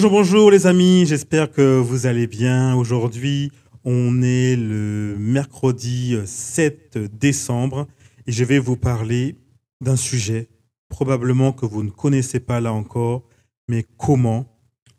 Bonjour, bonjour les amis, j'espère que vous allez bien. Aujourd'hui, on est le mercredi 7 décembre et je vais vous parler d'un sujet probablement que vous ne connaissez pas là encore, mais comment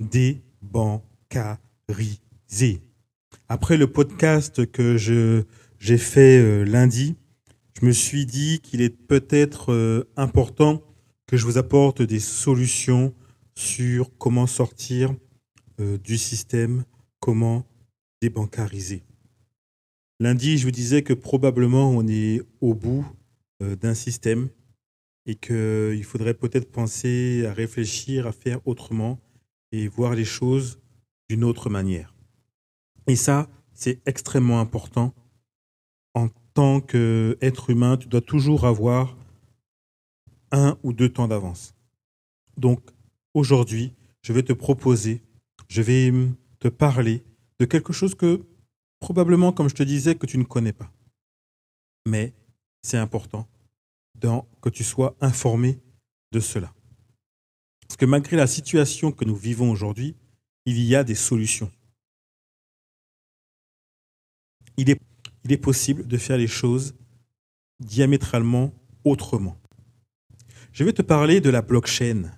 débancariser. Après le podcast que je, j'ai fait euh, lundi, je me suis dit qu'il est peut-être euh, important que je vous apporte des solutions sur comment sortir euh, du système, comment débancariser. Lundi, je vous disais que probablement on est au bout euh, d'un système et qu'il faudrait peut-être penser à réfléchir, à faire autrement et voir les choses d'une autre manière. Et ça, c'est extrêmement important. En tant qu'être humain, tu dois toujours avoir un ou deux temps d'avance. Donc, aujourd'hui, je vais te proposer, je vais te parler de quelque chose que probablement, comme je te disais, que tu ne connais pas. Mais c'est important que tu sois informé de cela. Parce que malgré la situation que nous vivons aujourd'hui, il y a des solutions. Il est, possible de faire les choses diamétralement autrement. Je vais te parler de la blockchain.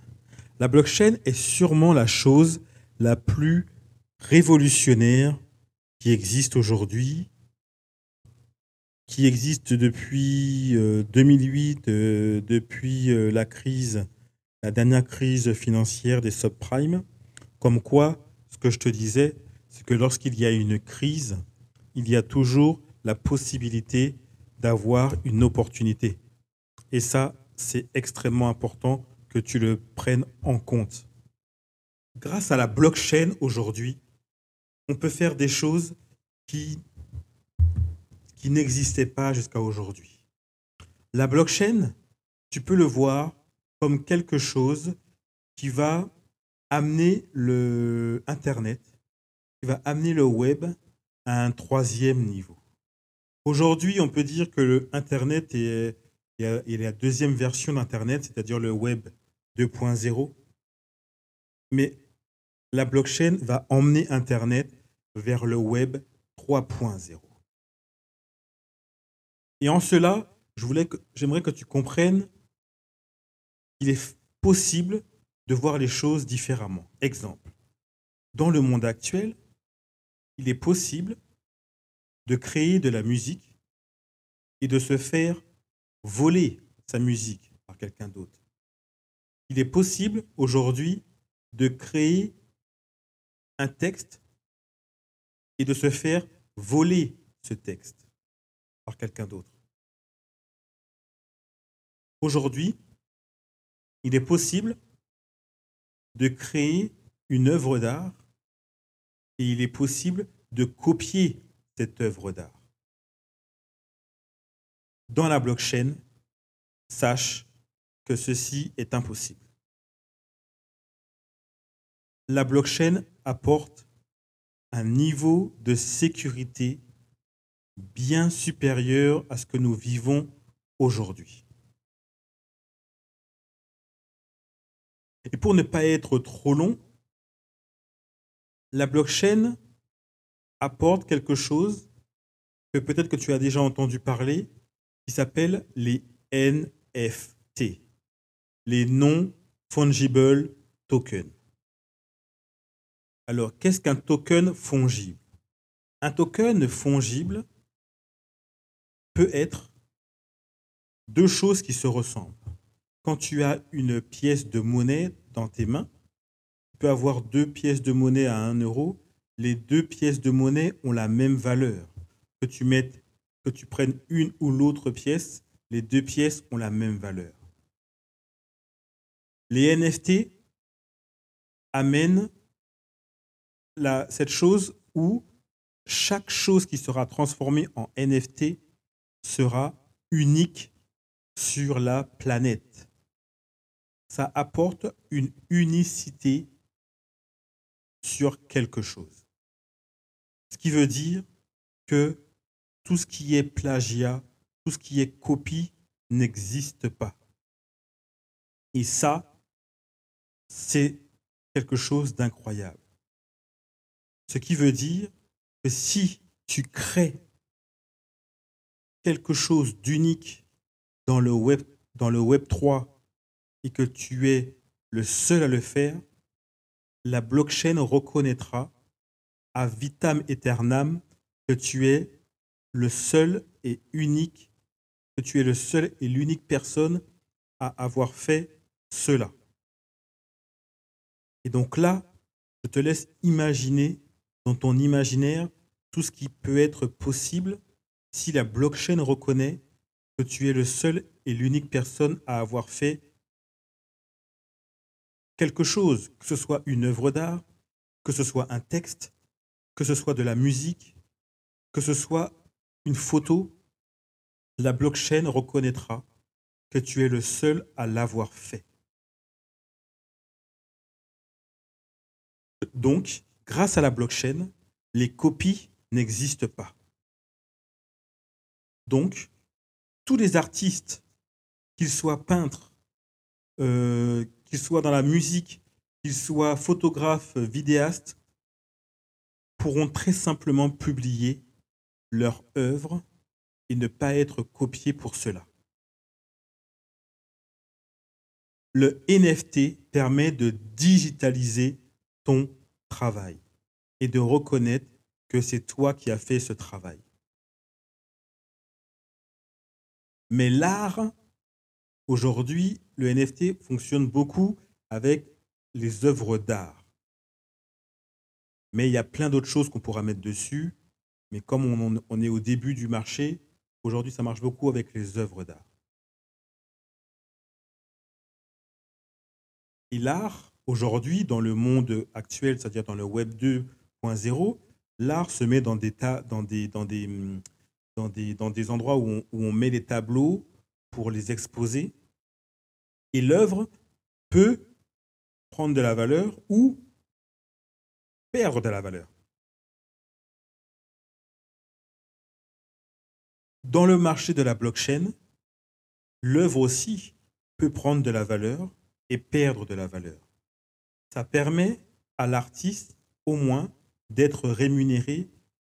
La blockchain est sûrement la chose la plus révolutionnaire qui existe aujourd'hui, qui existe depuis 2008, euh, euh, depuis euh, la crise, la dernière crise financière des subprimes. Comme quoi, ce que je te disais, c'est que lorsqu'il y a une crise, il y a toujours la possibilité d'avoir une opportunité. Et ça, c'est extrêmement important que tu le prennes en compte. Grâce à la blockchain aujourd'hui, on peut faire des choses qui, qui n'existaient pas jusqu'à aujourd'hui. La blockchain, tu peux le voir comme quelque chose qui va amener le Internet, qui va amener le web à un troisième niveau. Aujourd'hui, on peut dire que le Internet est, est la deuxième version d'Internet, c'est-à-dire le web 2.0. Mais la blockchain va emmener Internet vers le web 3.0. Et en cela, voulais que, j'aimerais que tu comprennes qu'il est possible de voir les choses différemment. Exemple, dans le monde actuel, il est possible de créer de la musique et de se faire voler sa musique par quelqu'un d'autre il est possible aujourd'hui de créer un texte et de se faire voler ce texte par quelqu'un d'autre. Aujourd'hui, il est possible de créer une œuvre d'art et il est possible de copier cette œuvre d'art. Dans la blockchain, sache ceci est impossible. La blockchain apporte un niveau de sécurité bien supérieur à ce que nous vivons aujourd'hui. Et pour ne pas être trop long, la blockchain apporte quelque chose que peut-être que tu as déjà entendu parler, qui s'appelle les NFT les non-fungible tokens. Alors, qu'est-ce qu'un token fongible? Un token fongible peut être deux choses qui se ressemblent. Quand tu as une pièce de monnaie dans tes mains, tu peux avoir deux pièces de monnaie à 1 euro. Les deux pièces de monnaie ont la même valeur. Que tu, mettes, que tu prennes une ou l'autre pièce, les deux pièces ont la même valeur. Les NFT amènent cette chose où chaque chose qui sera transformée en NFT sera unique sur la planète. Ça apporte une unicité sur quelque chose. Ce qui veut dire que tout ce qui est plagiat, tout ce qui est copie n'existe pas. Et ça, c'est quelque chose d'incroyable. Ce qui veut dire que si tu crées quelque chose d'unique dans le web dans le web 3 et que tu es le seul à le faire, la blockchain reconnaîtra à vitam aeternam que tu es le seul et unique, que tu es le seul et l'unique personne à avoir fait cela. Et donc là, je te laisse imaginer dans ton imaginaire tout ce qui peut être possible si la blockchain reconnaît que tu es le seul et l'unique personne à avoir fait quelque chose, que ce soit une œuvre d'art, que ce soit un texte, que ce soit de la musique, que ce soit une photo, la blockchain reconnaîtra que tu es le seul à l'avoir fait. Donc, grâce à la blockchain, les copies n'existent pas. Donc, tous les artistes, qu'ils soient peintres, euh, qu'ils soient dans la musique, qu'ils soient photographes, vidéastes, pourront très simplement publier leur œuvre et ne pas être copiés pour cela. Le NFT permet de digitaliser ton travail et de reconnaître que c'est toi qui as fait ce travail. Mais l'art, aujourd'hui, le NFT fonctionne beaucoup avec les œuvres d'art. Mais il y a plein d'autres choses qu'on pourra mettre dessus. Mais comme on, est au début du marché, aujourd'hui, ça marche beaucoup avec les œuvres d'art. Et l'art, aujourd'hui, dans le monde actuel, c'est-à-dire dans le Web 2.0, l'art se met dans des, tas, dans des, dans des, dans des, dans des endroits où on, met les tableaux pour les exposer. Et l'œuvre peut prendre de la valeur ou perdre de la valeur. Dans le marché de la blockchain, l'œuvre aussi peut prendre de la valeur et perdre de la valeur. Ça permet à l'artiste au moins d'être rémunéré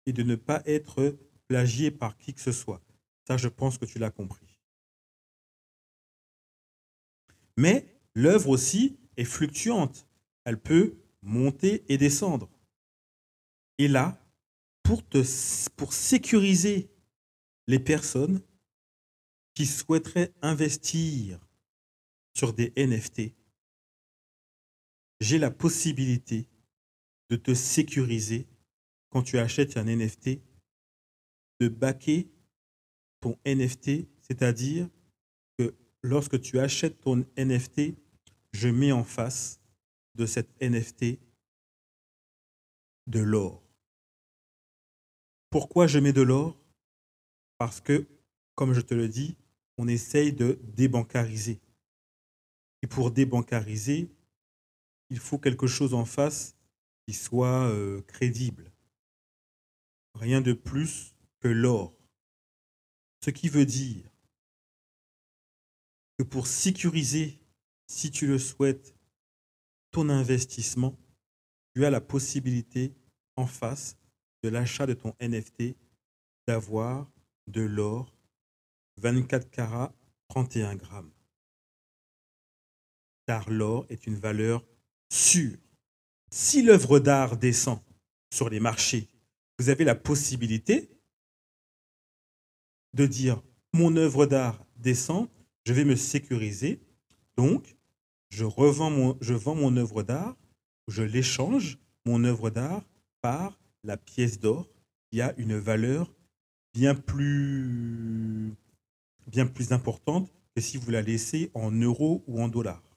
et de ne pas être plagié par qui que ce soit. Ça, je pense que tu l'as compris. Mais l'œuvre aussi est fluctuante. Elle peut monter et descendre. Et là, pour, te, pour sécuriser les personnes qui souhaiteraient investir sur des NFT, j'ai la possibilité de te sécuriser quand tu achètes un NFT de baquer ton NFT, c'est-à-dire que lorsque tu achètes ton NFT, je mets en face de cet NFT de l'or. Pourquoi je mets de l'or? Parce que, comme je te le dis, on essaye de débancariser. Et pour débancariser, il faut quelque chose en face qui soit euh, crédible. Rien de plus l'or. Ce qui veut dire que pour sécuriser, si tu le souhaites, ton investissement, tu as la possibilité en face de l'achat de ton NFT d'avoir de l'or 24 carats 31 grammes. Car l'or est une valeur sûre. Si l'œuvre d'art descend sur les marchés, vous avez la possibilité de dire mon œuvre d'art descend, je vais me sécuriser, donc je, revends mon, je vends mon œuvre d'art, je l'échange, mon œuvre d'art, par la pièce d'or qui a une valeur bien plus, bien plus importante que si vous la laissez en euros ou en dollars.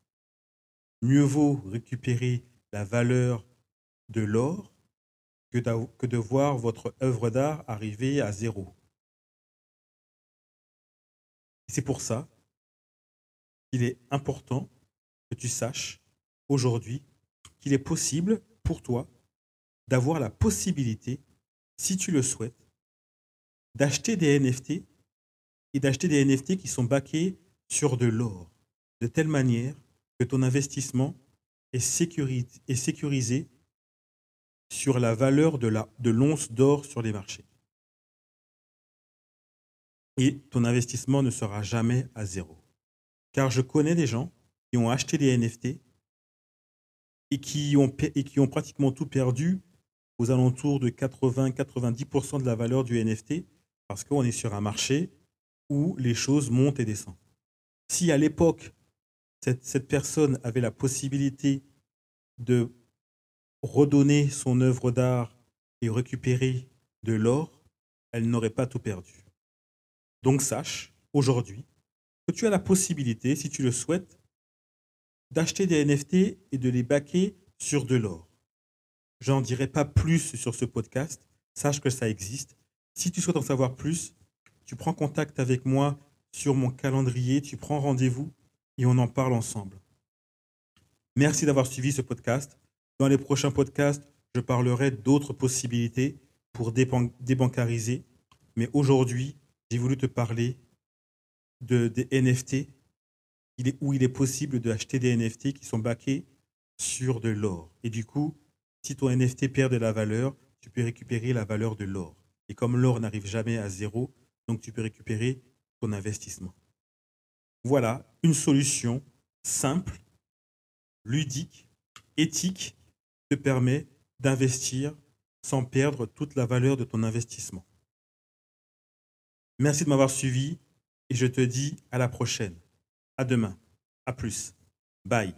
Mieux vaut récupérer la valeur de l'or que de voir votre œuvre d'art arriver à zéro. C'est pour ça qu'il est important que tu saches aujourd'hui qu'il est possible pour toi d'avoir la possibilité, si tu le souhaites, d'acheter des NFT et d'acheter des NFT qui sont baqués sur de l'or, de telle manière que ton investissement est sécurisé sur la valeur de l'once d'or sur les marchés. Et ton investissement ne sera jamais à zéro. Car je connais des gens qui ont acheté des NFT et qui ont, et qui ont pratiquement tout perdu aux alentours de 80-90% de la valeur du NFT parce qu'on est sur un marché où les choses montent et descendent. Si à l'époque, cette, personne avait la possibilité de redonner son œuvre d'art et récupérer de l'or, elle n'aurait pas tout perdu. Donc sache aujourd'hui que tu as la possibilité, si tu le souhaites, d'acheter des NFT et de les baquer sur de l'or. J'en dirai pas plus sur ce podcast. Sache que ça existe. Si tu souhaites en savoir plus, tu prends contact avec moi sur mon calendrier, tu prends rendez-vous et on en parle ensemble. Merci d'avoir suivi ce podcast. Dans les prochains podcasts, je parlerai d'autres possibilités pour débancariser. Mais aujourd'hui, j'ai voulu te parler de, des NFT, où il est possible d'acheter des NFT qui sont baqués sur de l'or. Et du coup, si ton NFT perd de la valeur, tu peux récupérer la valeur de l'or. Et comme l'or n'arrive jamais à zéro, donc tu peux récupérer ton investissement. Voilà une solution simple, ludique, éthique, qui te permet d'investir sans perdre toute la valeur de ton investissement. Merci de m'avoir suivi et je te dis à la prochaine. À demain. À plus. Bye.